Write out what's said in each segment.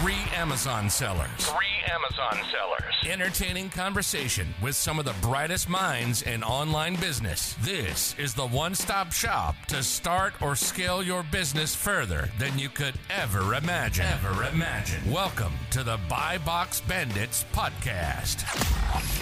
Three Amazon sellers. Three Amazon sellers. Entertaining conversation with some of the brightest minds in online business. This is the one stop shop to start or scale your business further than you could ever imagine. Ever imagine. Welcome to the Buy Box Bandits podcast.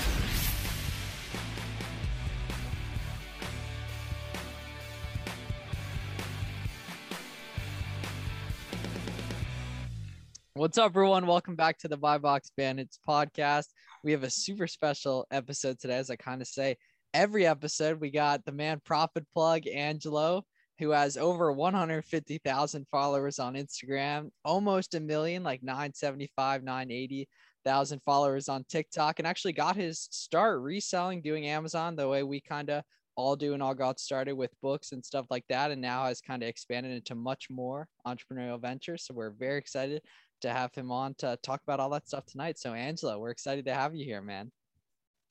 What's up, everyone? Welcome back to the Buy Box Bandits podcast. We have a super special episode today, as I kind of say every episode. We got the man Profit Plug Angelo, who has over 150,000 followers on Instagram, almost a million, like 975, 980,000 followers on TikTok, and actually got his start reselling, doing Amazon the way we kind of all do and all got started with books and stuff like that and now has kind of expanded into much more entrepreneurial ventures so we're very excited to have him on to talk about all that stuff tonight. So, Angelo, we're excited to have you here, man.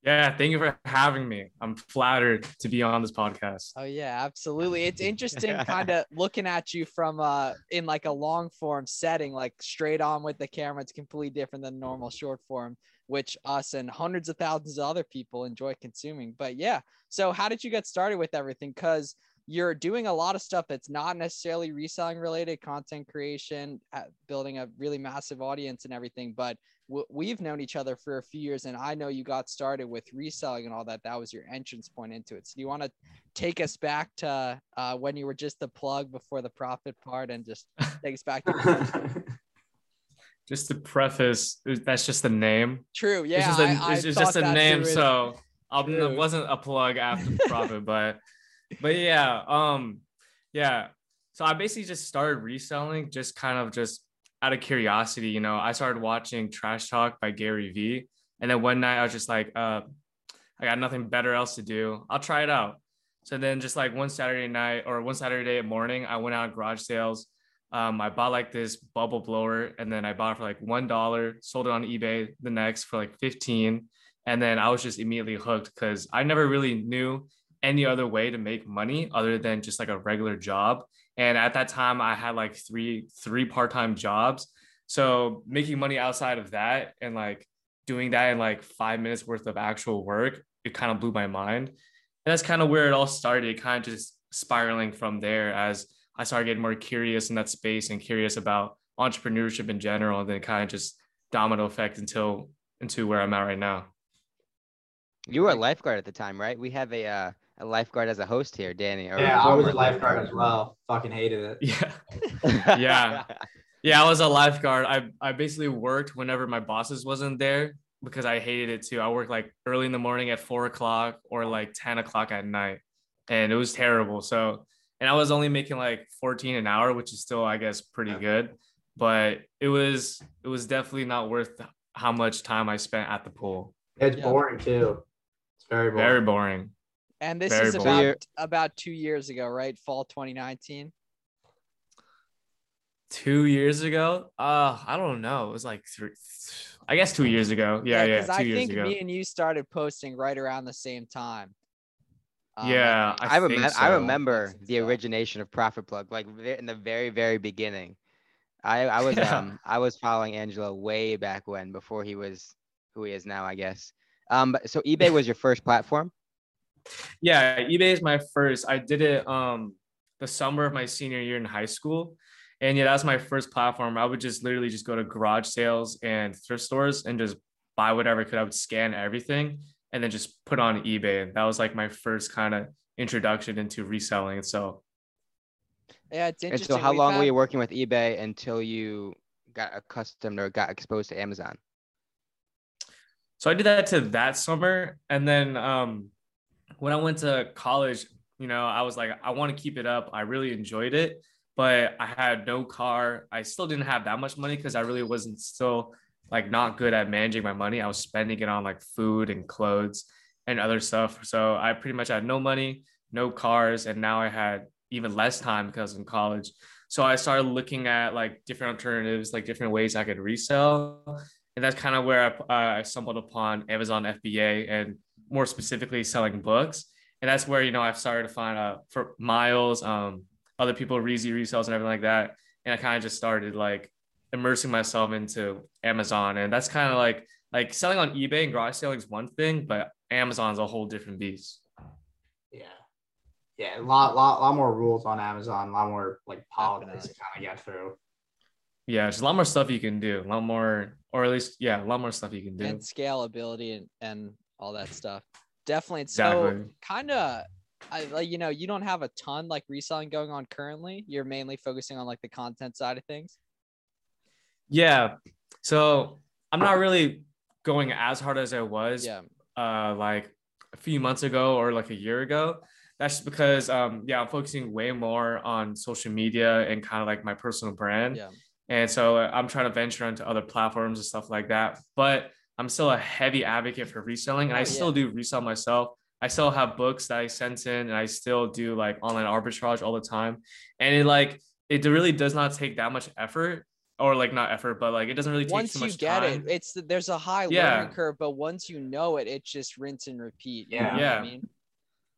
Yeah, thank you for having me. I'm flattered to be on this podcast. Oh yeah, absolutely. It's interesting kind of looking at you from uh in like a long form setting, like straight on with the camera. It's completely different than normal short form, which us and hundreds of thousands of other people enjoy consuming. But yeah, so how did you get started with everything? Because you're doing a lot of stuff that's not necessarily reselling related content creation uh, building a really massive audience and everything but w- we've known each other for a few years and i know you got started with reselling and all that. That was your entrance point into it. So do you want to take us back to uh, when you were just the plug before the profit part and just take us back to just to preface uh, that's just the name. True yeah it's just a, I, it's just a name so uh, I wasn't a plug after the profit but but yeah, um, yeah. So I basically just started reselling, just kind of just out of curiosity. You know, I started watching Trash Talk by Gary Vee, and then one night I was just like, uh, I got nothing better else to do. I'll try it out. So then, just like one Saturday night or one Saturday morning, I went out garage sales. Um, I bought like this bubble blower, and then I bought it for like one dollar. Sold it on eBay the next for like fifteen, and then I was just immediately hooked because I never really knew any other way to make money other than just like a regular job. And at that time, I had like three three part time jobs. So making money outside of that and like doing that in like five minutes worth of actual work, it kind of blew my mind. And that's kind of where it all started, kind of just spiraling from there as I started getting more curious in that space and curious about entrepreneurship in general. And then kind of just domino effect until into where I'm at right now. You were a lifeguard at the time, right? We have a uh, a lifeguard as a host here, Danny. yeah, I was a lifeguard as well. Fucking hated it. Yeah. yeah. Yeah, I was a lifeguard. I, I basically worked whenever my bosses wasn't there because I hated it too. I worked like early in the morning at four o'clock or like 10 o'clock at night. And it was terrible. So, and I was only making like 14 an hour, which is still, I guess, pretty good. But it was, it was definitely not worth how much time I spent at the pool. It's yeah. boring too. It's very boring. Very boring. And this Very is about about two years ago, right? Fall 2019. Two years ago? Uh, I don't know. It was like three. I guess two years ago. Yeah, yeah. yeah two I years think ago. me and you started posting right around the same time. Um, yeah, I, I remember. So. I remember the origination of Profit Plug, like in the very, very beginning. I, I was yeah. um I was following Angelo way back when, before he was who he is now, I guess. Um, but so eBay was your first platform. Yeah, eBay is my first. I did it um the summer of my senior year in high school. And yeah, that's my first platform. I would just literally just go to garage sales and thrift stores and just buy whatever I could. I would scan everything and then just put on eBay. And that was like my first kind of introduction into reselling. So yeah, it's interesting. And so how We've long had... were you working with eBay until you got accustomed or got exposed to Amazon? So I did that to that summer. And then um when I went to college, you know, I was like, I want to keep it up. I really enjoyed it, but I had no car. I still didn't have that much money because I really wasn't still like not good at managing my money. I was spending it on like food and clothes and other stuff. So I pretty much had no money, no cars, and now I had even less time because in college. So I started looking at like different alternatives, like different ways I could resell. And that's kind of where I, uh, I stumbled upon Amazon FBA and more specifically selling books. And that's where, you know, I've started to find out uh, for Miles, um, other people, Reezy resells and everything like that. And I kind of just started like immersing myself into Amazon, and that's kind of like like selling on eBay and garage selling is one thing, but Amazon's a whole different beast. Yeah. Yeah, a lot, lot, lot more rules on Amazon, a lot more like politics to kind of get through. Yeah, there's a lot more stuff you can do, a lot more, or at least, yeah, a lot more stuff you can do. And scalability and, and all that stuff. Definitely. So Exactly. kind of, I like, you know, you don't have a ton like reselling going on currently. You're mainly focusing on like the content side of things. Yeah. So I'm not really going as hard as I was Yeah. uh like a few months ago or like a year ago. That's just because um yeah, I'm focusing way more on social media and kind of like my personal brand. Yeah. And so I'm trying to venture onto other platforms and stuff like that. But I'm still a heavy advocate for reselling and Oh, I still do resell myself. I still have books that I sent in and I still do like online arbitrage all the time. And it like it really does not take that much effort or like not effort, but like it doesn't really take Once too you get it, it's there's a high Yeah. learning curve, but once you know it, it's just rinse and repeat. Yeah. what I Yeah. mean?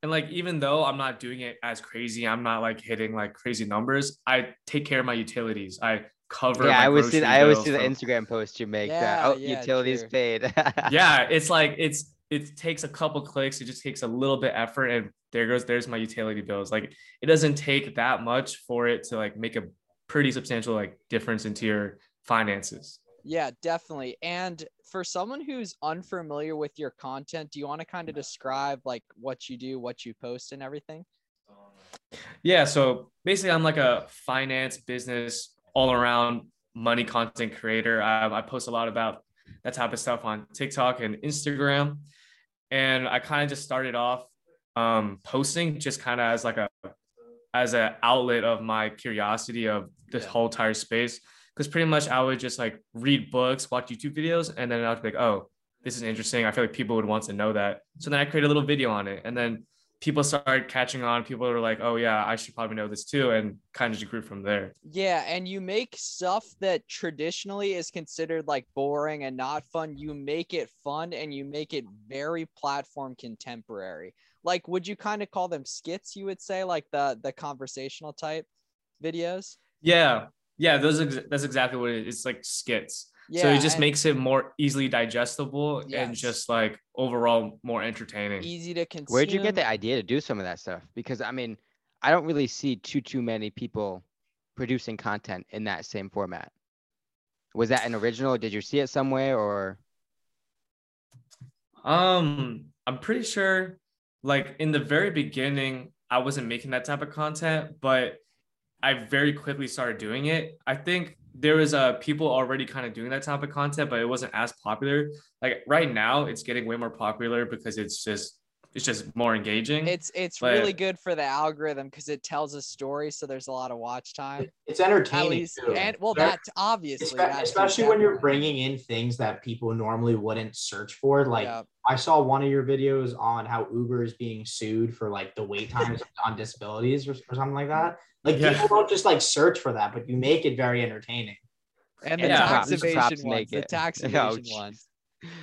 and like even though I'm not doing it as crazy, I'm not like hitting like crazy numbers. I take care of my utilities. I cover. yeah, my I always see. I always bills see the from- Instagram post you make. Yeah, that, oh, yeah, utilities true. paid. yeah, it's like it's it takes a couple clicks. It just takes a little bit effort, and there goes there's my utility bills. Like it doesn't take that much for it to like make a pretty substantial like difference into your finances. Yeah, definitely. And for someone who's unfamiliar with your content, do you want to kind of describe like what you do, what you post, and everything? Yeah, so basically, I'm like a finance, business, all around money content creator. I, I post a lot about that type of stuff on TikTok and Instagram, and I kind of just started off um, posting just kind of as like a as an outlet of my curiosity of this whole entire space. Because pretty much I would just like read books, watch YouTube videos, and then I'd be like, oh, this is interesting. I feel like people would want to know that. So then I create a little video on it, and then people started catching on. People were like, "Oh yeah, I should probably know this too," and kind of just grew from there. Yeah, and you make stuff that traditionally is considered like boring and not fun. You make it fun and you make it very platform contemporary. Like, would you kind of call them skits? You would say like the the conversational type videos. Yeah, yeah, those ex- that's exactly what it is. It's like skits. Yeah, so it just makes it more easily digestible and just like overall more entertaining. easy to consume. Where'd you get the idea to do some of that stuff? Because I mean, I don't really see too too many people producing content in that same format. Was that an original? Did you see it somewhere or? Um, I'm pretty sure like in the very beginning, I wasn't making that type of content, but I very quickly started doing it. I think there was uh people already kind of doing that type of content, but it wasn't as popular. Like right now, it's getting way more popular because it's just it's just more engaging. It's it's But- really good for the algorithm because it tells a story, so there's a lot of watch time. It's At entertaining least, too. and well, Very- that obviously, Espe- that too, especially when you're bringing in things that people normally wouldn't search for. Like Yeah. I saw one of your videos on how Uber is being sued for like the wait times on disabilities or, or something like that. Like Yeah. people don't just like search for that, but you make it very entertaining. and the Yeah. tax Props- evasion props ones, make the it. tax Oh, evasion jeez. ones.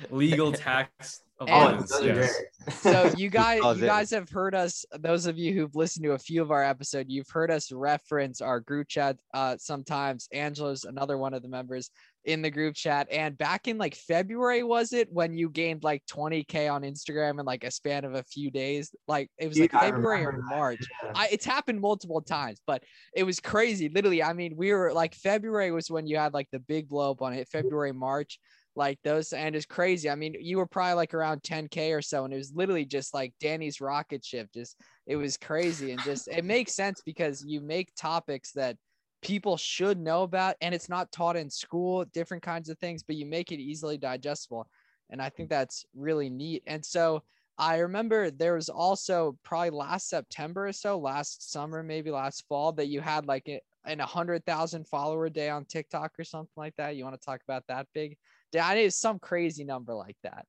legal tax And- Oh, avoidance. those yes. So you guys, you guys have heard us. Those of you who've listened to a few of our episodes, you've heard us reference our group chat uh, sometimes. Angelo's another one of the members in the group chat. And back in like February, was it when you gained like 20k on Instagram in like a span of a few days? Like it was Yeah, like February or March. yeah. I, it's happened multiple times, but it was crazy. Literally, I mean, we were like February was when you had like the big blow up on it. February, March, like those, and it's crazy. I mean, you were probably like around 10k or so, and it was literally just like Danny's rocket ship. Just it was crazy, and just it makes sense because you make topics that people should know about, and it's not taught in school. Different kinds of things, but you make it easily digestible, and I think that's really neat. And so. I remember there was also probably last September or so, last summer, maybe last fall, that you had like a, an 100,000 follower day on TikTok or something like that. You want to talk about that big? That is some crazy number like that.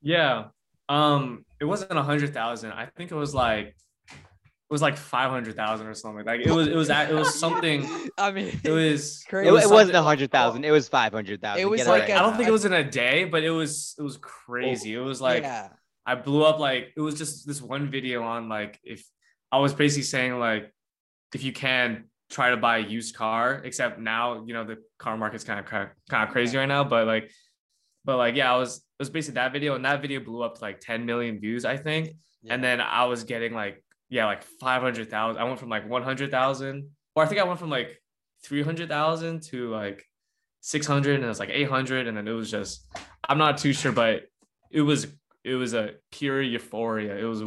Yeah. Um, it wasn't a hundred thousand. I think it was like it was like five hundred thousand or something. Like it was it was it was something. I mean, It was Crazy. It, was it wasn't a hundred thousand. It was five hundred thousand. It was like like I a- don't think it was in a day, but it was it was crazy. It was like yeah, I blew up like it was just this one video on like if I was basically saying like if you can try to buy a used car. Except now, you know, the car market's kind of kind of crazy right now. But like, but like, yeah, I was it was basically that video, and that video blew up to like 10 million views, I think. Yeah. And then I was getting like, yeah, like 500,000. I went from like 100,000, or I think I went from like 300,000 to like 600, and it was like 800, and then it was just, I'm not too sure, but it was it was a pure euphoria. It was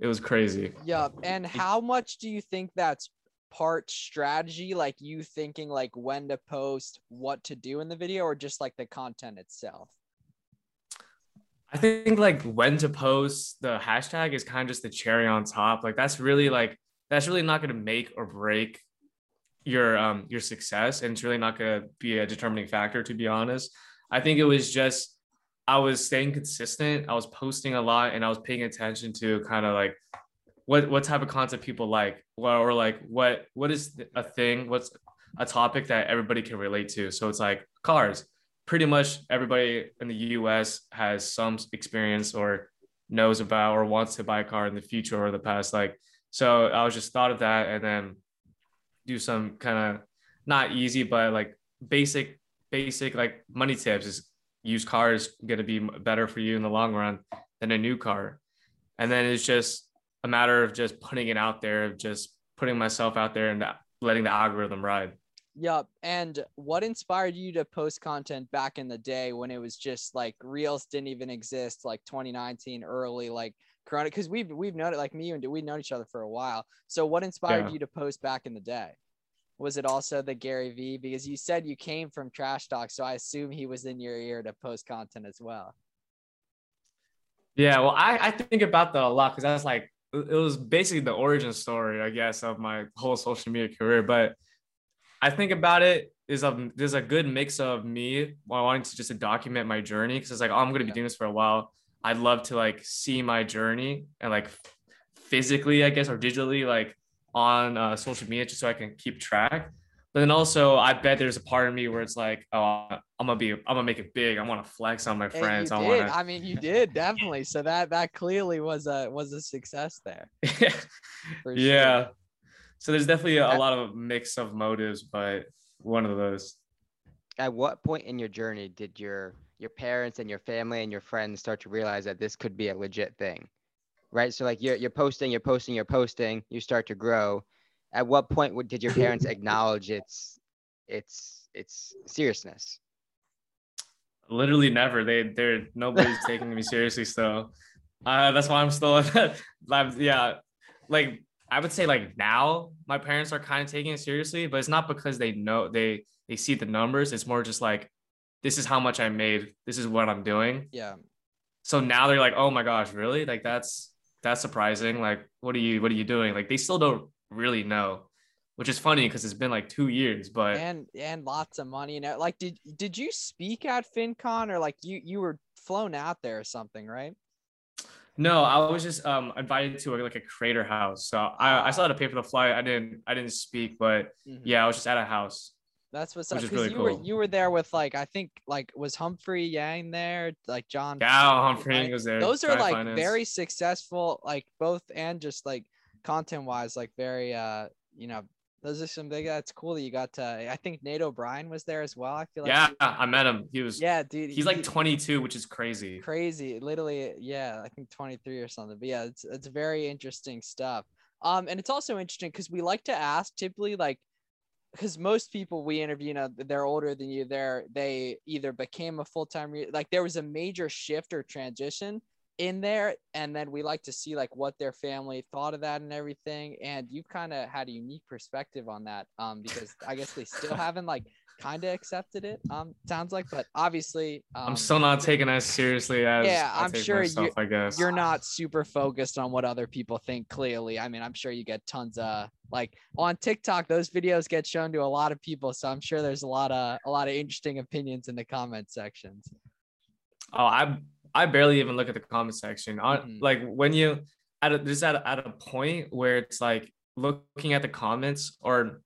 it was crazy. Yeah. And how much do you think that's part strategy, like you thinking like when to post, what to do in the video, or just like the content itself? I think like when to post the hashtag is kind of just the cherry on top. Like that's really like that's really not going to make or break your um your success and it's really not going to be a determining factor to be honest. I think it was just I was staying consistent. I was posting a lot and I was paying attention to kind of like what what type of content people like or, or like what what is a thing what's a topic that everybody can relate to so it's like cars pretty much everybody in the US has some experience or knows about or wants to buy a car in the future or the past like so I was just thought of that and then do some kind of not easy but like basic basic like money tips is used car is going to be better for you in the long run than a new car. And then it's just a matter of just putting it out there, of just putting myself out there and letting the algorithm ride. Yep. And what inspired you to post content back in the day when it was just like reels didn't even exist, like 2019 early, like Corona? Because we've we've known it, like me and we've known each other for a while. So what inspired Yeah. you to post back in the day? Was it also the Gary V? Because you said you came from Trash Talk, so I assume he was in your ear to post content as well. Yeah, well, I, I think about that a lot because that's like it was basically the origin story, I guess, of my whole social media career. But I think about it is a there's a good mix of me wanting to just document my journey because it's like, oh, I'm gonna be doing this for a while. I'd love to like see my journey and like physically, I guess, or digitally, like on uh, social media, just so I can keep track. But then also, I bet there's a part of me where it's like, oh, I'm gonna be, I'm gonna make it big. I want to flex on my friends. I want. I mean, you did definitely. So that that clearly was a was a success there. Yeah. sure. So there's definitely a, a lot of mix of motives, but one of those. At what point in your journey did your your parents and your family and your friends start to realize that this could be a legit thing? Right? So like you're you're posting, you're posting, you're posting, you start to grow. At what point would, did your parents acknowledge its its its seriousness? Literally never. They they're nobody's taking me seriously still. Uh, that's why I'm still. I'm, yeah, like I would say like now my parents are kind of taking it seriously, but it's not because they know they they see the numbers. It's more just like this is how much I made. This is what I'm doing. Yeah. so now they're like oh my gosh really like that's that's surprising like what are you what are you doing like they still don't really know which is funny because it's been like two years but and and lots of money and like did did you speak at FinCon or like you you were flown out there or something, right? No i was just um invited to like a creator house so i i still had to pay for the flight i didn't i didn't speak but Mhm. yeah i was just at a house That's what's up. Because really you were you were there with like I think like was Humphrey Yang there, like John. yeah humphrey right? was there Those are like Finance. very successful, like both and just like content wise, like very uh you know those are some big. That's cool that you got to. I think Nate O'Brien was there as well. I feel like. yeah i met him he was Yeah, dude. he's like 22 which is crazy crazy literally yeah i think 23 or something but yeah it's it's very interesting stuff um and it's also interesting because we like to ask typically like because most people we interview you know they're older than you they're they either became a full-time re- like there was a major shift or transition in there and then we like to see like what their family thought of that and everything and you've kind of had a unique perspective on that um because i guess they still haven't like kind of accepted it um sounds like but obviously um, i'm still not taking as seriously as Yeah, I I'm take sure myself, i guess. you're not super focused on what other people think clearly i mean i'm sure you get tons of like on tiktok those videos get shown to a lot of people so i'm sure there's a lot of a lot of interesting opinions in the comment sections. Oh, I I barely even look at the comment section. On Mhm. like when you at a, there's at a, at a point where it's like looking at the comments or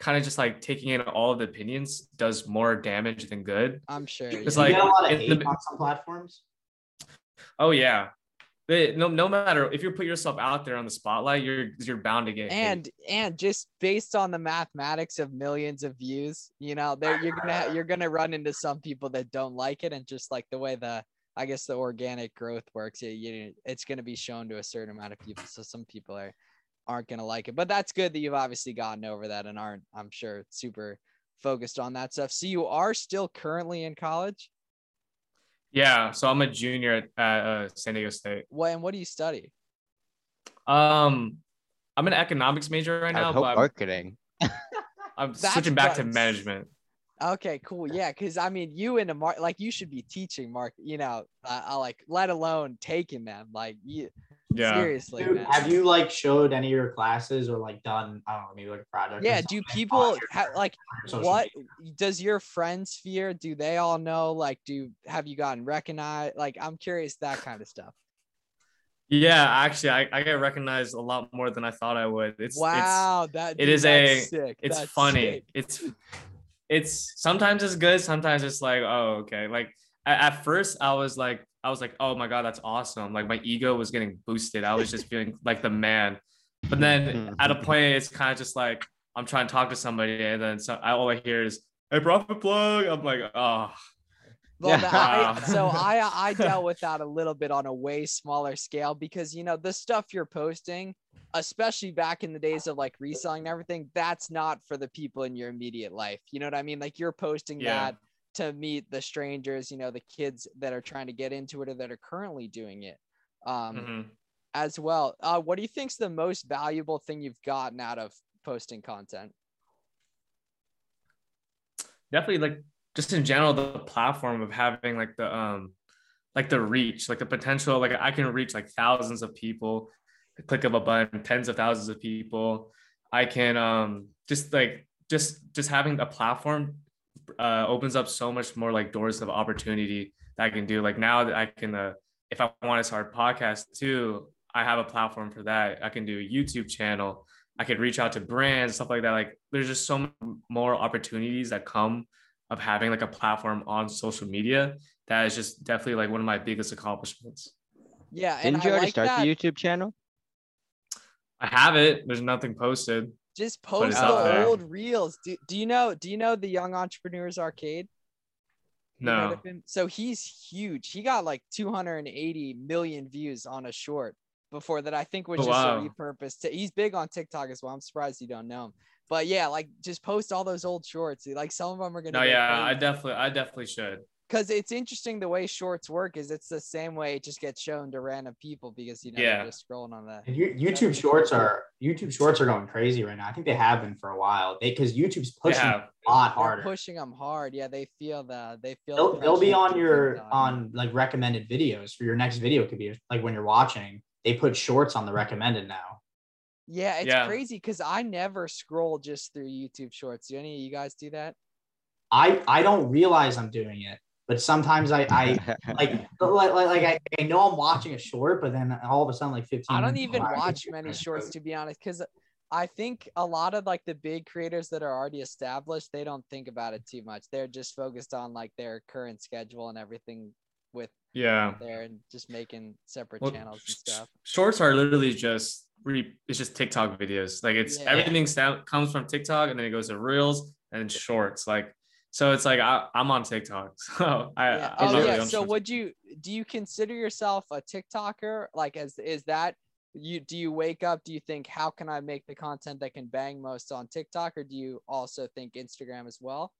kind of just like taking in all of the opinions does more damage than good. i'm sure It's yeah. like- you get a lot of in the- hate on some platforms. Oh yeah, they, no no matter if you put yourself out there on the spotlight, you're you're bound to get hate. and and just based on the mathematics of millions of views you know there you're gonna you're gonna run into some people that don't like it and just like the way the i guess the organic growth works you, you it's gonna be shown to a certain amount of people so some people are aren't gonna like it but that's good that you've obviously gotten over that and aren't i'm sure super focused on that stuff so you are still currently in college yeah, so I'm a junior at, at uh, San Diego State. what and what do you study Um, I'm an economics major right I now, hope but I'm, marketing. I'm switching back to management. Okay, cool. Yeah, because I mean, you in a mark like you should be teaching mark. You know, I, uh, like let alone taking them. Like you Yeah. seriously, Dude, man. have you like showed any of your classes or like done I don't know maybe like a project? Yeah. Do people on ha- like on your social what? media? Does your friend sphere? Do they all know? Like, do have you gotten recognized? Like, I'm curious that kind of stuff. Yeah, actually, I, I get recognized a lot more than I thought I would. It's wow, that it dude, is that's a- sick. it's it's That's funny. sick. It's it's sometimes it's good, sometimes it's like, oh, okay. Like at, first I was like, I was like, oh my god, that's awesome. Like my ego was getting boosted. I was just feeling like the man. But then mm-hmm. at a point, it's kind of just like I'm trying to talk to somebody, and then so I, all I hear is, "Hey, profit plug." I'm like, oh, Well, the- I, so I I dealt with that a little bit on a way smaller scale because you know the stuff you're posting, especially back in the days of like reselling and everything, that's not for the people in your immediate life. You know what I mean? Like you're posting Yeah. that to meet the strangers, you know, the kids that are trying to get into it or that are currently doing it. Um, mhm. as well. Uh, what do you think's the most valuable thing you've gotten out of posting content? definitely like just in general the platform of having like the um like the reach like the potential like i can reach like thousands of people the click of a button tens of thousands of people. I can um just like just just having a platform uh opens up so much more like doors of opportunity that i can do. Like now that i can uh if i want to start a podcast too i have a platform for that. I can do a youtube channel. I could reach out to brands stuff like that. Like there's just so much more opportunities that come of having like a platform on social media that is just definitely like one of my biggest accomplishments Yeah, and Didn't you I already like start that. the YouTube channel? i have it there's nothing posted Just But post it's the out there. old reels. Do, do you know? Do you know the Young Entrepreneurs Arcade? No? So he's huge. He got like 280 million views on a short before that. I think was Oh, just wow. a repurposed. To, he's big on TikTok as well. I'm surprised you don't know him. But yeah, like just post all those old shorts. Like some of them are gonna. no yeah i definitely i definitely should Because it's interesting the way shorts work. Is it's the same way it just gets shown to random people because you know Yeah. they're just scrolling on that. And you- YouTube Shorts are YouTube Shorts are going crazy right now. I think they have been for a while. They because YouTube's pushing have. a lot They're harder. pushing them hard. Yeah, they feel the they feel. They'll, the they'll be on your on like recommended videos for your next video. Could be like when you're watching. They put shorts on the recommended now. Yeah, it's Yeah. crazy because I never scroll just through YouTube Shorts. Do any of you guys do that? I I don't realize I'm doing it, but sometimes I I like like like, like I, I know I'm watching a short, but then all of a sudden like 15. I don't even go watch many shorts to be honest, because I think a lot of like the big creators that are already established, they don't think about it too much. They're just focused on like their current schedule and everything with yeah there and just making separate Well, channels and stuff. shorts are literally just re- it's just tiktok videos like it's Yeah. everything comes from tiktok and then it goes to reels and shorts like so it's like I, i'm on tiktok so i Yeah. i'm Oh not really yeah. on So would you do you consider yourself a TikToker? Like as is that you do you wake up, do you think how can I make the content that can bang most on TikTok or do you also think Instagram as well?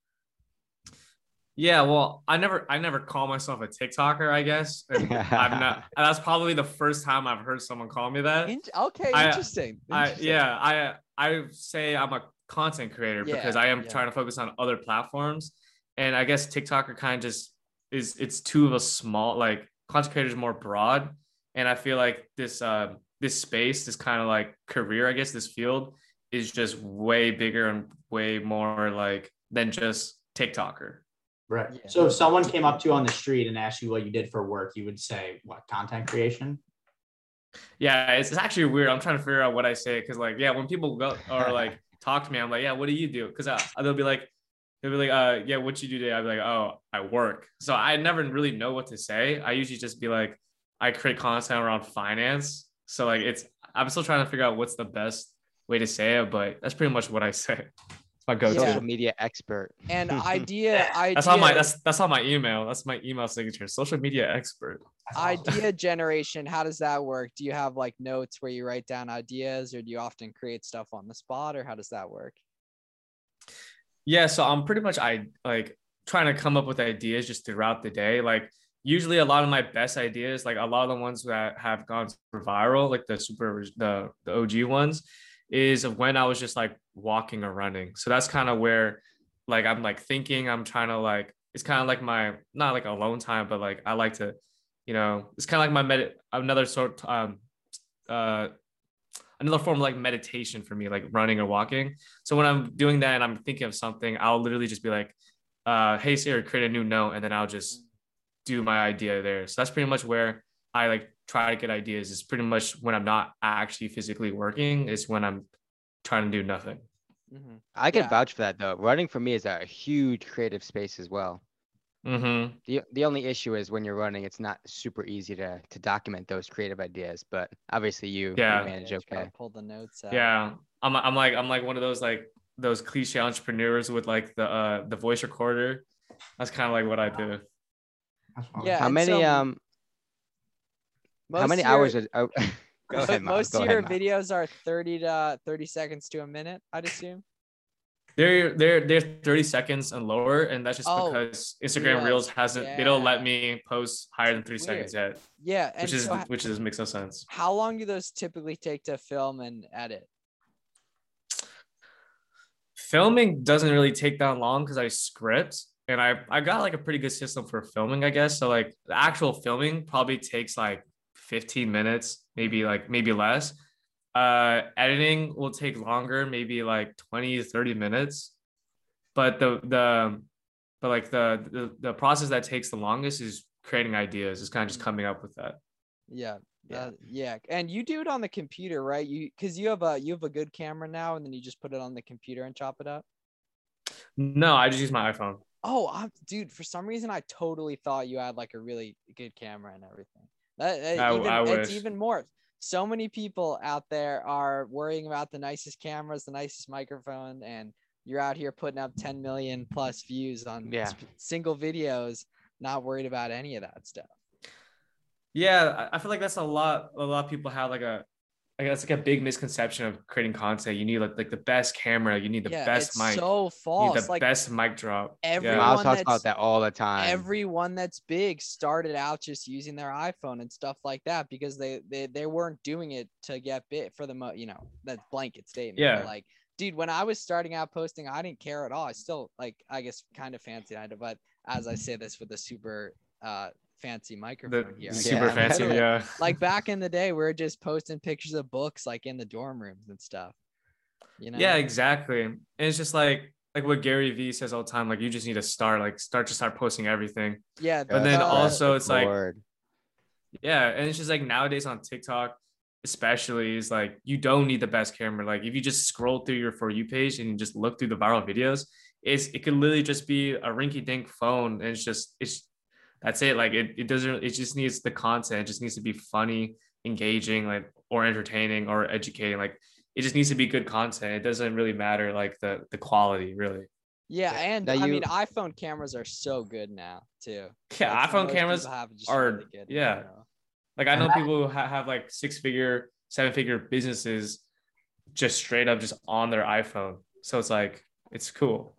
Yeah, well, I never I never call myself a TikToker, I guess. And I'm not that's probably the first time I've heard someone call me that. In- okay, I- interesting. I interesting. yeah, I I say I'm a content creator Yeah, because I am yeah. trying to focus on other platforms. And I guess TikToker kind of just is it's too of a small like content creator is more broad. And I feel like this uh this space, this kind of like career, I guess this field is just way bigger and way more like than just TikToker. Right. Yeah. So if someone came up to you on the street and asked you what you did for work, you would say what content creation? Yeah, it's, it's actually weird. I'm trying to figure out what I say because, like, yeah, when people go or like talk to me, I'm like, yeah, what do you do? Because they'll be like, they'll be like, uh, yeah, what you do today? I'll be like, oh, I work. So I never really know what to say. I usually just be like, I create content around finance. So like it's I'm still trying to figure out what's the best way to say it, but that's pretty much what I say. It's my go-to. Yeah. Social media expert. And idea, idea, That's on my that's that's on my email. That's my email signature. Social media expert. Idea generation. How does that work? Do you have like notes where you write down ideas, or do you often create stuff on the spot, or how does that work? Yeah, so I'm pretty much I like trying to come up with ideas just throughout the day. Like usually a lot of my best ideas, like a lot of the ones that have gone super viral, like the super the the OG ones, is of when I was just like walking or running. So that's kind of where like I'm like thinking, I'm trying to like it's kind of like my not like alone time, but like I like to, you know, it's kind of like my med another sort um uh another form of like meditation for me, like running or walking. So when I'm doing that and I'm thinking of something, I'll literally just be like, uh, hey Siri, create a new note, and then I'll just do my idea there. So that's pretty much where I like try to get ideas. Is pretty much when I'm not actually physically working, is when I'm trying to do nothing. Mhm. I can Yeah. vouch for that though. Running for me is a huge creative space as well. Mm-hmm. The the only issue is when you're running, it's not super easy to to document those creative ideas. But obviously you, you Yeah. manage Yeah, just okay. Pull the notes out. Yeah, I'm I'm like I'm like one of those like those cliche entrepreneurs with like the uh the voice recorder. That's kind of like what I do. Yeah. How and many so um how many of your- hours are, are go ahead, Miles, most go of ahead, your Miles. videos are 30 to 30 seconds to a minute, I'd assume. They're they're they're 30 seconds and lower, and that's just Oh, because Instagram Reels. Reels hasn't they don't let me post higher than three seconds yet, Yeah. And which is so h- which is makes no sense. how long do those typically take to film and edit? Filming doesn't really take that long because I script and I I got like a pretty good system for filming, I guess. So like the actual filming probably takes like 15 minutes, maybe like maybe less. Uh editing will take longer, maybe like 20 to 30 minutes. But the the but like the the, the process that takes the longest is creating ideas, is kind of just coming up with that. Yeah. Yeah. Uh, yeah. And you do it on the computer, right? You because you have a you have a good camera now, and then you just put it on the computer and chop it up. No, I just use my iPhone. Oh, I'm, dude. For some reason, I totally thought you had like a really good camera and everything. That, that I- even, I it's even more. So many people out there are worrying about the nicest cameras, the nicest microphone, and you're out here putting up 10 million plus views on Yeah. sp- single videos, not worried about any of that stuff. Yeah, I I feel like that's a lot. A lot of people have like a, like that's like a big misconception of creating content. You need like like the best camera. You need the yeah, best it's mic. so you need false. the like best mic drop. everyone- Miles talks that's- about that all the time. everyone that's big started out just using their iPhone and stuff like that because they they, they weren't doing it to get bit for the mo you know that's blanket statement. Yeah. like dude, when I was starting out posting, I didn't care at all. I still like I guess kind of fancied it, but as I say this with a super uh fancy The microphone here. Super Yeah. fancy. Yeah. like back in the day, we were just posting pictures of books like in the dorm rooms and stuff. You know? Yeah, exactly. And it's just like like what Gary Vee says all the time. Like you just need to start. Like start to start posting everything. Yeah. But then uh, also it's like Yeah, and it's just like nowadays on TikTok, especially is like you don't need the best camera. Like if you just scroll through your for you page and you just look through the viral videos, it's it could literally just be a rinky dink phone, and it's just it's that's it. Like it it doesn't it just needs the content. It just needs to be funny, engaging, like or entertaining or educating. Like it just needs to be good content. It doesn't really matter like the the quality really. yeah, and Now I mean iPhone cameras are so good now too. Yeah, Like, iPhone cameras have just are- really good in yeah. general. Like I know people who ha- have like six figure, seven figure businesses just straight up just on their iPhone. So it's like it's cool.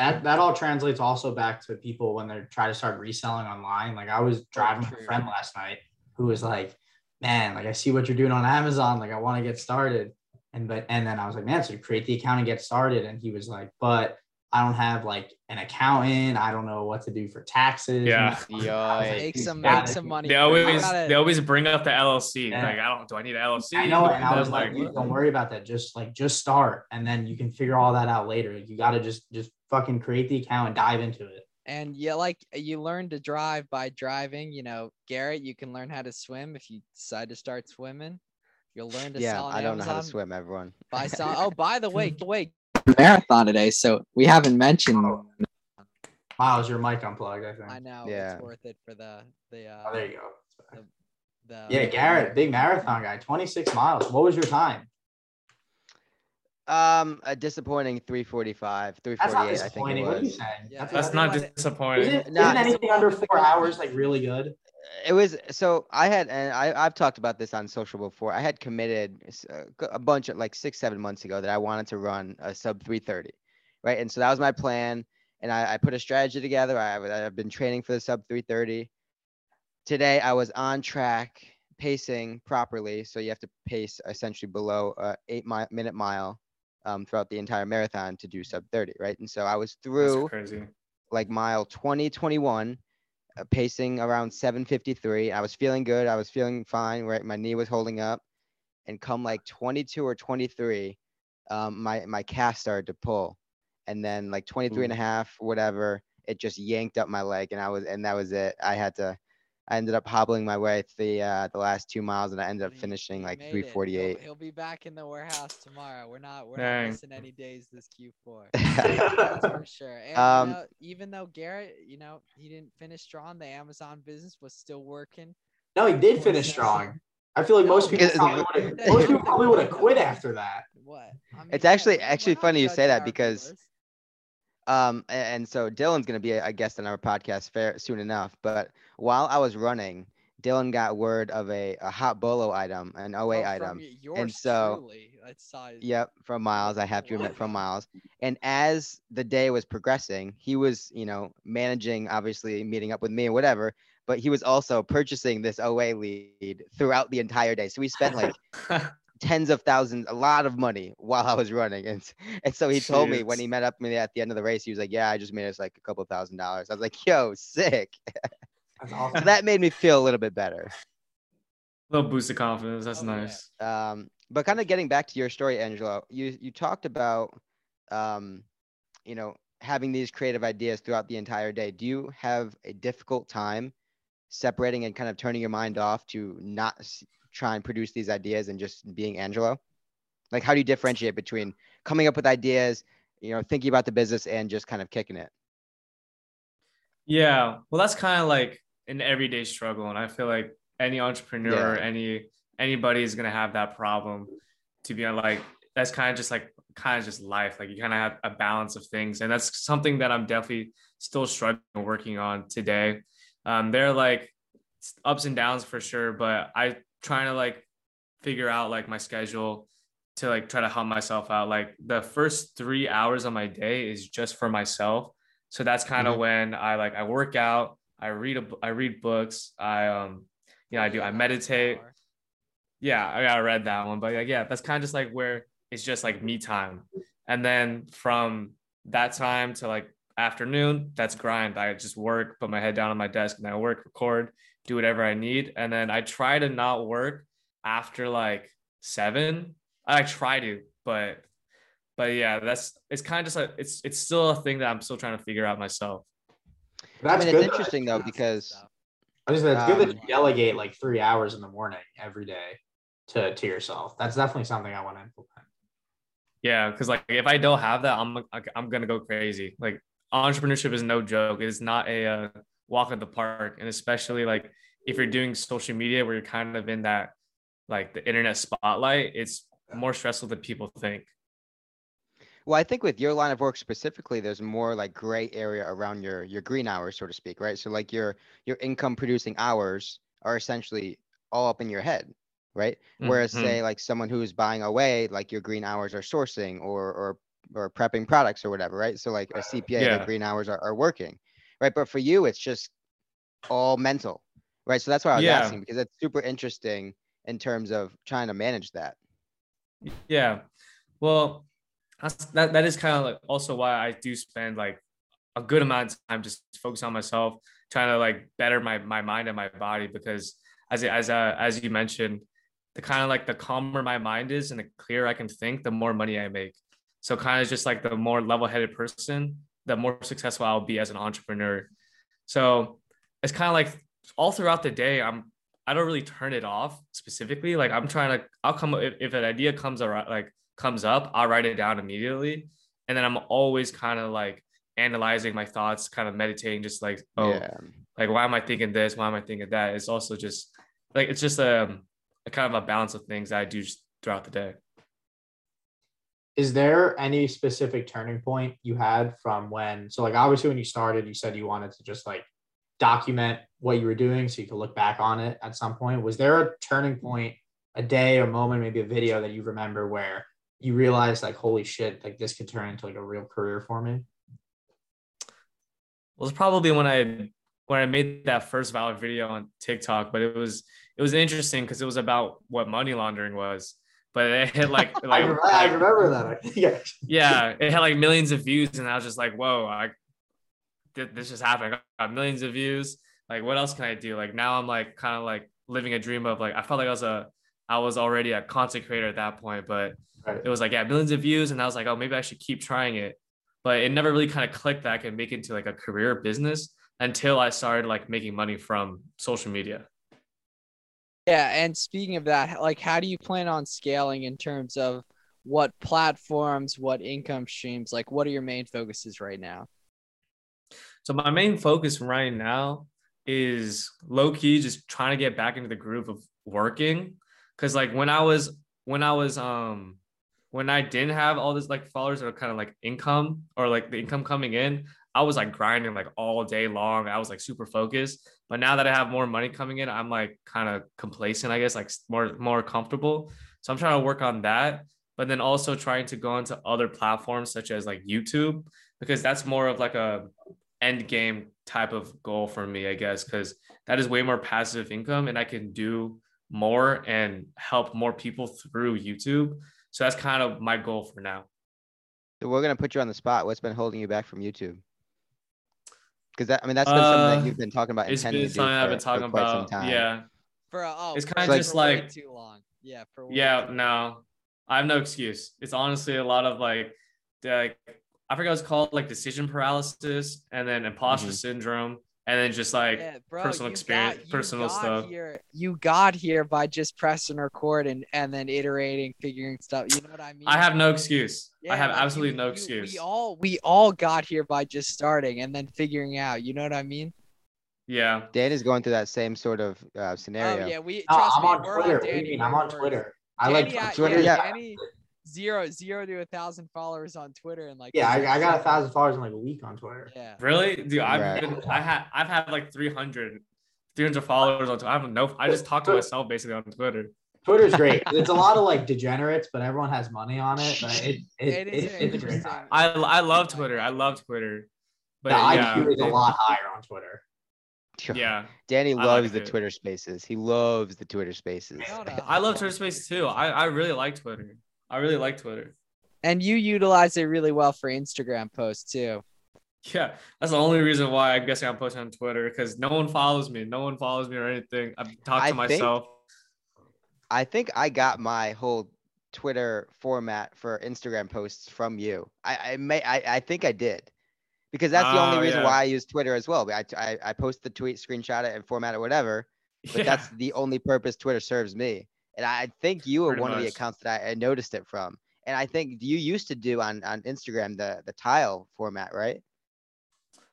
That that all translates also back to people when they're trying to start reselling online. Like I was oh, driving true. a friend last night who was like, "Man, like I see what you're doing on Amazon. Like I want to get started." And but and then I was like, "Man, so create the account and get started." And he was like, "But I don't have like an accountant. I don't know what to do for taxes." Yeah. And I was like, Make some make some money. They always gotta- they always bring up the LLC. Yeah. Like I don't do I need an LLC? I know, and I was I'm like, don't worry about that. Just like just start, and then you can figure all that out later. You got to just just fucking create the account and dive into it." and yeah, like you learn to drive by driving. You know, Garrett, you can learn how to swim if you decide to start swimming. You'll learn to Yeah, sell on I don't know how to swim, everyone. By some, oh, by the way, wait, marathon today, so we haven't mentioned. Miles, your mic unplugged. I think. I know Yeah. it's worth it for the the. Oh, Uh, there you go. The Yeah, Garrett, big marathon guy, 26 miles. What was your time? Um, a disappointing 345, That's 348, not I think disappointing. What are you saying? Yeah, That's I not disappointing. Isn't, isn't anything under four hours like really good? It was so I had and I I've talked about this on social before. I had committed s- uh, g- a bunch of like six seven months ago that I wanted to run a sub 330, right? And so that was my plan. And I, I put a strategy together. I, I've been training for the sub 330. Today I was on track, pacing properly. So you have to pace essentially below a eight mi- minute mile um, throughout the entire marathon to do sub 30, right? And so I was through crazy. like mile 20, 21, uh, pacing around 753. I was feeling good. I was feeling fine, right? My knee was holding up. And come like 22 or 23, um, my, my calf started to pull. And then like 23 and a half, whatever, it just yanked up my leg. And I was, and that was it. I had to, I ended up hobbling my way the, uh, the last two miles and I ended up finishing like made it. He'll- 348. He'll, be back in the warehouse tomorrow. We're not we're Dang. not missing any days this Q4. That's for sure. And Um, you know, even though Garrett, you know, he didn't finish strong, the Amazon business was still working. No, he did finish strong. I feel like most No, people probably would have most people probably would have quit after that. What? I It's actually- actually funny you say that because viewers. Um, and so Dylan's gonna be a guest on our podcast fair soon enough. But while I was running, Dylan got word of a, a hot bolo item, an OA Oh, item. yours so-. Yep, from Miles. I have to admit, from Miles. And as the day was progressing, he was, you know, managing, obviously meeting up with me and whatever. But he was also purchasing this OA lead throughout the entire day. So we spent like tens of thousands, a lot of money while I was running. And, and so he told me when he met up with me at the end of the race, he was like, Yeah, I just made us like a couple thousand dollars. I was like, Yo, sick. That's So that made me feel a little bit better. A little boost of confidence. That's Oh, yeah. nice. Um, but kind of getting back to your story, Angelo, you you talked about um, you know, having these creative ideas throughout the entire day. Do you have a difficult time separating and kind of turning your mind off to not try and produce these ideas and just being Angelo? Like, how do you differentiate between coming up with ideas, you know, thinking about the business and just kind of kicking it? Yeah. Well, that's kind of like an everyday struggle. And I feel like any entrepreneur, Yeah. any anybody is gonna have that problem to be on like that's kind of just like kind of just life. Like you kind of have a balance of things. And that's something that I'm definitely still struggling working on today. Um, there are like ups and downs for sure, but I trying to like figure out like my schedule to like try to help myself out. Like the first three hours of my day is just for myself. So that's kind of Mhm. when I like I work out, I read a, I read books, I um, you know, I do I meditate. Yeah, I, I read that one, but like, yeah, that's kind of just like where it's just like me time. And then from that time to like afternoon, that's grind. I just work, put my head down on my desk, and I work, record, do whatever I need, and then I try to not work after like seven. I try to, but but yeah, that's it's kind of just like it's it's still a thing that I'm still trying to figure out myself. That's I mean, good. it's though. interesting though because stuff. I just it's good that Um, you delegate like three hours in the morning every day to to yourself. That's definitely something I want to implement. Yeah, because like if I don't have that, I'm like, I'm gonna go crazy. Like entrepreneurship is no joke. It's not a uh, walk in the park, and especially like if you're doing social media where you're kind of in that like the internet spotlight, it's more stressful than people think. Well, I think with your line of work specifically, there's more like gray area around your your green hours, so to speak, right? So like your your income producing hours are essentially all up in your head, right? Whereas Mhm. say like someone who's buying away, like your green hours are sourcing or or or prepping products or whatever, right? So like a CPA, Yeah. the green hours are, are working, right? But for you, it's just all mental, right? So that's why I was Yeah. asking because it's super interesting in terms of trying to manage that. Yeah. Well, that's, that that is kind of like also why I do spend like a good amount of time just focus on myself, trying to like better my my mind and my body because as as uh, as you mentioned, the kind of like the calmer my mind is and the clearer I can think, the more money I make. So kind of just like the more level-headed person, the more successful I'll be as an entrepreneur. So it's kind of like all throughout the day, I'm I don't really turn it off specifically. Like I'm trying to, I'll come if, if an idea comes around, like comes up, I'll write it down immediately, and then I'm always kind of like analyzing my thoughts, kind of meditating, just like oh, yeah. like why am I thinking this? Why am I thinking that? It's also just like it's just a, a kind of a balance of things that I do just throughout the day. Is there any specific turning point you had from when? So, like, obviously, when you started, you said you wanted to just like document what you were doing so you could look back on it at some point. Was there a turning mm-hmm. point, a day or moment, maybe a video that you remember where you realized, like, holy shit, like this could turn into like a real career for me? Well, it's probably when I when I made that first valid video on TikTok, but it was it was interesting because it was about what money laundering was. But it hit like like I, remember, I remember that. yeah. yeah, it had like millions of views, and I was just like, whoa, I this just happened. I got millions of views. Like, what else can I do? Like now I'm like kind of like living a dream of like I felt like I was a I was already a content creator at that point, but right. it was like yeah, millions of views, and I was like, oh, maybe I should keep trying it. But it never really kind of clicked that I could make it into like a career business until I started like making money from social media. Yeah, and speaking of that, like how do you plan on scaling in terms of what platforms, what income streams, like what are your main focuses right now? So my main focus right now is low key just trying to get back into the groove of working cuz like when I was when I was um when I didn't have all this like followers or kind of like income or like the income coming in, I was like grinding like all day long. I was like super focused. But now that I have more money coming in, I'm like kind of complacent, I guess, like more more comfortable. So I'm trying to work on that. But then also trying to go into other platforms such as like YouTube, because that's more of like a end game type of goal for me, I guess, because that is way more passive income and I can do more and help more people through YouTube. So that's kind of my goal for now. So we're gonna put you on the spot. What's been holding you back from YouTube? Because that I mean that's been uh, something that you've been talking about. It's been something I've been talking about. Yeah. For oh, it's kind of just like too long. Yeah. For yeah. No, I have no excuse. It's honestly a lot of like, like I forget what it's called, like decision paralysis, and then imposter mm-hmm. syndrome, and then just like yeah, bro, personal experience, got, personal stuff. Here, you got here by just pressing record and and then iterating, figuring stuff. You know what I mean? I have no excuse. Yeah, I have like absolutely you, no you, excuse. We all we all got here by just starting and then figuring out. You know what I mean? Yeah. Dan is going through that same sort of uh, scenario. Oh yeah, we. Trust I'm me, on Twitter. On Danny, I'm on Twitter. I like Twitter. Yeah. Danny, zero zero to a thousand followers on Twitter and like yeah, I, I got a thousand followers in like a week on Twitter. Yeah. Really, dude? I've right. been I had I've had like 300, 300 followers on Twitter. I have no. I just talk to myself basically on Twitter. Twitter's great. it's a lot of like degenerates, but everyone has money on it. But it, it, it, is it it's great. I I love Twitter. I love Twitter. But the yeah, IQ is a lot higher on Twitter. Yeah. Danny loves like the Twitter spaces. He loves the Twitter spaces. I love Twitter spaces too. I, I really like Twitter. I really like Twitter. And you utilize it really well for Instagram posts too. Yeah, that's the only reason why I'm guessing I'm posting on Twitter because no one follows me. No one follows me or anything. I talk to I myself. Think, I think I got my whole Twitter format for Instagram posts from you. I, I may I, I think I did. Because that's the only oh, reason yeah. why I use Twitter as well. I, I, I post the tweet, screenshot it, and format it, whatever. But yeah. that's the only purpose Twitter serves me. And I think you were Pretty one much. of the accounts that I, I noticed it from. And I think you used to do on on Instagram the the tile format, right?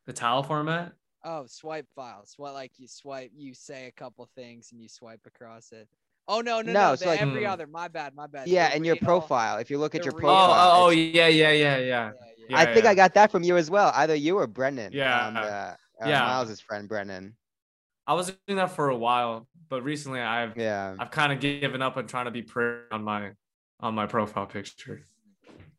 The tile format? Oh, swipe files. What like you swipe, you say a couple things and you swipe across it. Oh no, no, no! no so like, every hmm. other. My bad, my bad. Yeah, and your profile. If you look at your profile. Oh, oh, oh yeah, yeah, yeah, yeah. yeah I think I got that from you as well. Either you or Brennan. Yeah. Um, uh, uh, yeah. Miles's friend Brennan. I was doing that for a while, but recently I've yeah I've kind of given up on trying to be pretty on my on my profile picture.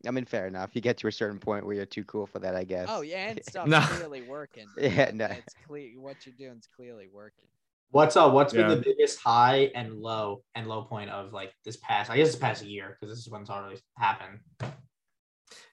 I mean, fair enough. You get to a certain point where you're too cool for that, I guess. Oh yeah, and stuff's no. clearly working. yeah, no. It's clear what you're doing is clearly working. What's uh what's yeah. been the biggest high and low and low point of like this past I guess this past year because this is when it's already happened.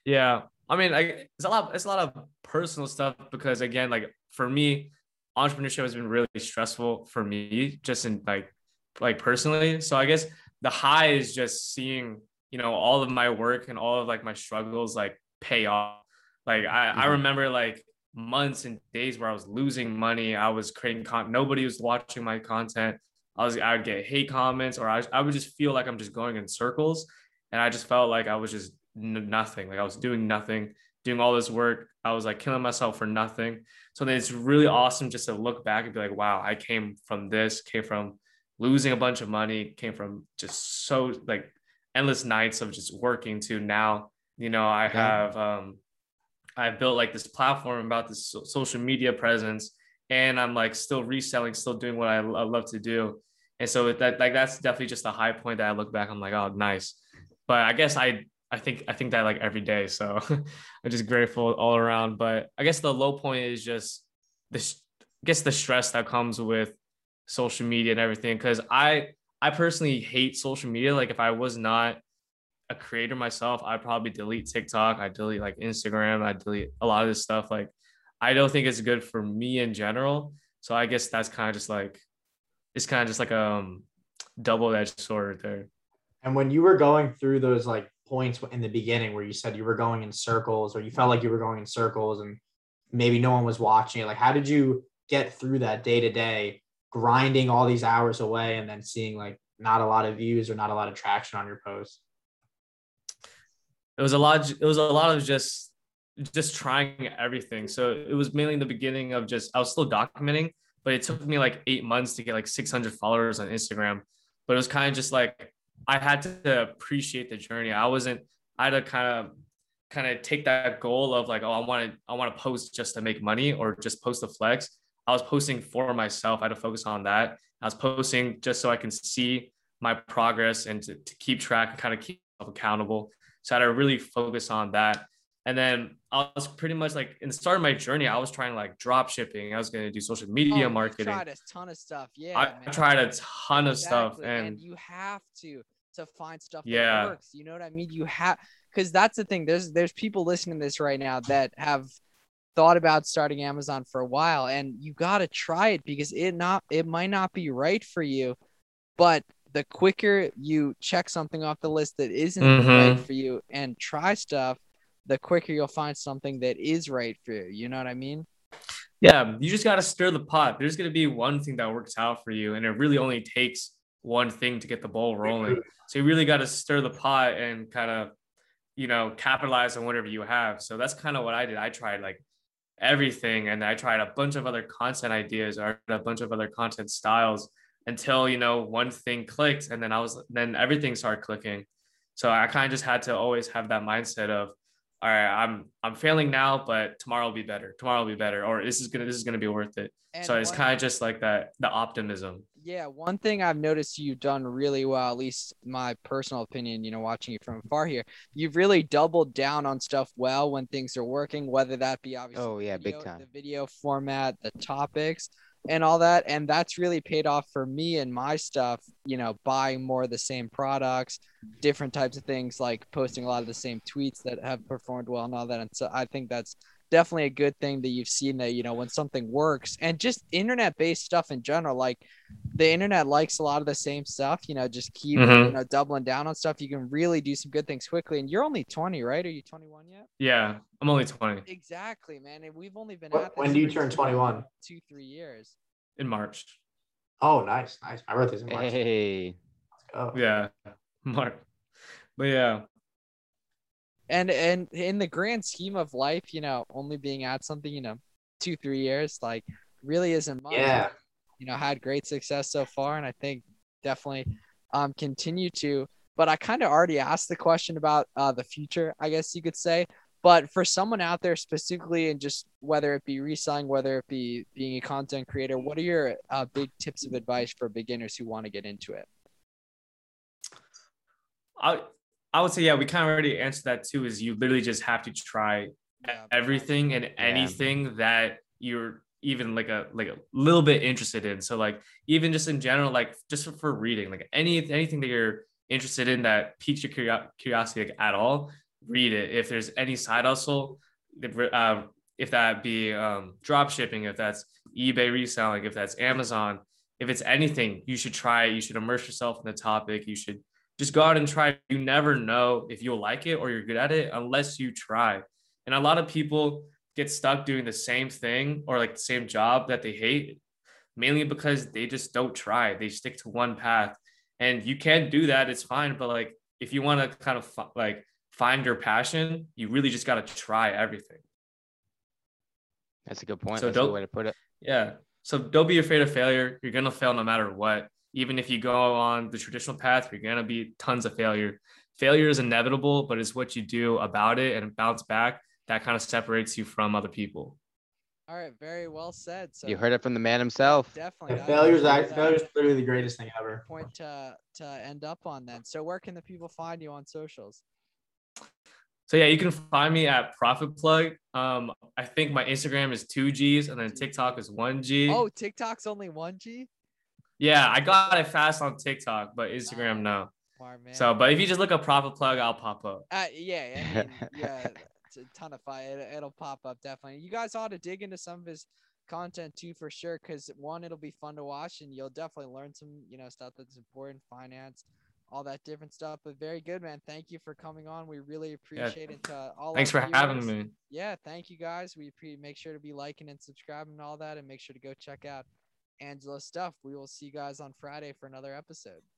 Yeah. I mean, I, it's a lot. It's a lot of personal stuff because again, like for me, entrepreneurship has been really stressful for me, just in like, like personally. So I guess the high is just seeing, you know, all of my work and all of like my struggles like pay off. Like I, mm-hmm. I remember like months and days where I was losing money. I was creating content. Nobody was watching my content. I was I would get hate comments or I, I would just feel like I'm just going in circles. And I just felt like I was just nothing. Like I was doing nothing, doing all this work. I was like killing myself for nothing. So then it's really awesome just to look back and be like, wow, I came from this, came from losing a bunch of money came from just so like endless nights of just working to now you know i have um i've built like this platform about this social media presence and i'm like still reselling still doing what i, I love to do and so that like that's definitely just a high point that i look back i'm like oh nice but i guess i i think i think that like every day so i'm just grateful all around but i guess the low point is just this I guess the stress that comes with social media and everything because i i personally hate social media like if i was not a creator myself i'd probably delete tiktok i delete like instagram i delete a lot of this stuff like i don't think it's good for me in general so i guess that's kind of just like it's kind of just like a um, double-edged sword there. And when you were going through those like points in the beginning where you said you were going in circles or you felt like you were going in circles and maybe no one was watching it like how did you get through that day to day grinding all these hours away and then seeing like not a lot of views or not a lot of traction on your post? It was a lot. It was a lot of just just trying everything. So it was mainly in the beginning of just I was still documenting, but it took me like eight months to get like 600 followers on Instagram. But it was kind of just like I had to appreciate the journey. I wasn't. I had to kind of kind of take that goal of like, oh, I want to I want to post just to make money or just post to flex. I was posting for myself. I had to focus on that. I was posting just so I can see my progress and to, to keep track and kind of keep accountable. So I had to really focus on that. And then I was pretty much like in the start of my journey, I was trying like drop shipping. I was going to do social media oh, marketing. I tried a ton of stuff. Yeah. I man. tried a ton of stuff. And, and, you have to to find stuff yeah. that works. You know what I mean? You have because that's the thing. There's there's people listening to this right now that have thought about starting Amazon for a while and you got to try it because it not it might not be right for you but the quicker you check something off the list that isn't mm-hmm. right for you and try stuff the quicker you'll find something that is right for you you know what i mean? Yeah you just got to stir the pot. There's going to be one thing that works out for you and it really only takes one thing to get the ball rolling. So you really got to stir the pot and kind of you know capitalize on whatever you have. So that's kind of what i did. I tried like everything and i tried a bunch of other content ideas or a bunch of other content styles until you know one thing clicked and then i was then everything started clicking. So i kind of just had to always have that mindset of all right i'm i'm failing now but tomorrow will be better. Tomorrow will be better or this is gonna this is gonna be worth it. And so it's kind of just like that the optimism. Yeah, one thing I've noticed you've done really well, at least my personal opinion, you know, watching you from afar here, you've really doubled down on stuff well when things are working, whether that be obviously oh yeah, video, big time. the video format, the topics, and all that, and that's really paid off for me and my stuff. You know, buying more of the same products, different types of things, like posting a lot of the same tweets that have performed well and all that, and so I think that's definitely a good thing that you've seen that you know when something works and just internet based stuff in general like the internet likes a lot of the same stuff you know just keep mm-hmm. you know doubling down on stuff. You can really do some good things quickly and you're only 20 right? Are you 21 yet? Yeah i'm only 20 exactly man and we've only been at when do you turn 21 two three years. In march. Oh nice nice. My birthday's in march. Hey. Let's go. Yeah march but yeah and and in the grand scheme of life, you know, only being at something, you know, two three years, like really isn't much. Yeah. You know, had great success so far, and I think definitely um continue to. But I kind of already asked the question about uh, the future, I guess you could say. But for someone out there specifically, and just whether it be reselling, whether it be being a content creator, what are your uh, big tips of advice for beginners who want to get into it? I I would say, yeah, we kind of already answered that too. Is you literally just have to try yeah, everything and anything yeah. that you're even like a like a little bit interested in. So like even just in general, like just for reading, like any anything that you're interested in that piques your curiosity like, at all, read it. If there's any side hustle, uh, if that be um, drop shipping, if that's eBay reselling, if that's Amazon, if it's anything, you should try. it. You should immerse yourself in the topic. You should just go out and try. You never know if you'll like it or you're good at it unless you try. And a lot of people get stuck doing the same thing or like the same job that they hate, mainly because they just don't try. They stick to one path. And you can do that, it's fine. But like if you want to kind of like find your passion, you really just got to try everything. That's a good point. So That's a good way to put it. Yeah. So don't be afraid of failure. You're gonna fail no matter what even if you go on the traditional path, you're gonna be tons of failure. Failure is inevitable, but it's what you do about it and bounce back that kind of separates you from other people. All right, very well said. So You heard it from the man himself. definitely Yeah, that- failure's that's act- a failure's literally the greatest thing ever. point to to end up on then. So where can the people find you on socials? So yeah, you can find me at Profit Plug. Um, I think my Instagram is two G's and then TikTok is one G. Oh, TikTok's only one G. yeah, I got it fast on TikTok, but Instagram no. Smart man. So, but if you just look up Profit Plug, I'll pop up. Uh, yeah, I mean, yeah, it's a ton of fun. It, it'll pop up definitely. You guys ought to dig into some of his content too, for sure. Because one, it'll be fun to watch, and you'll definitely learn some, you know, stuff that's important, finance, all that different stuff. But very good, man. Thank you for coming on. We really appreciate it. To all Thanks our for having me. Yeah, thank you guys. We pre- make sure to be liking and subscribing and all that, and make sure to go check out Angelo's stuff. We will see you guys on Friday for another episode.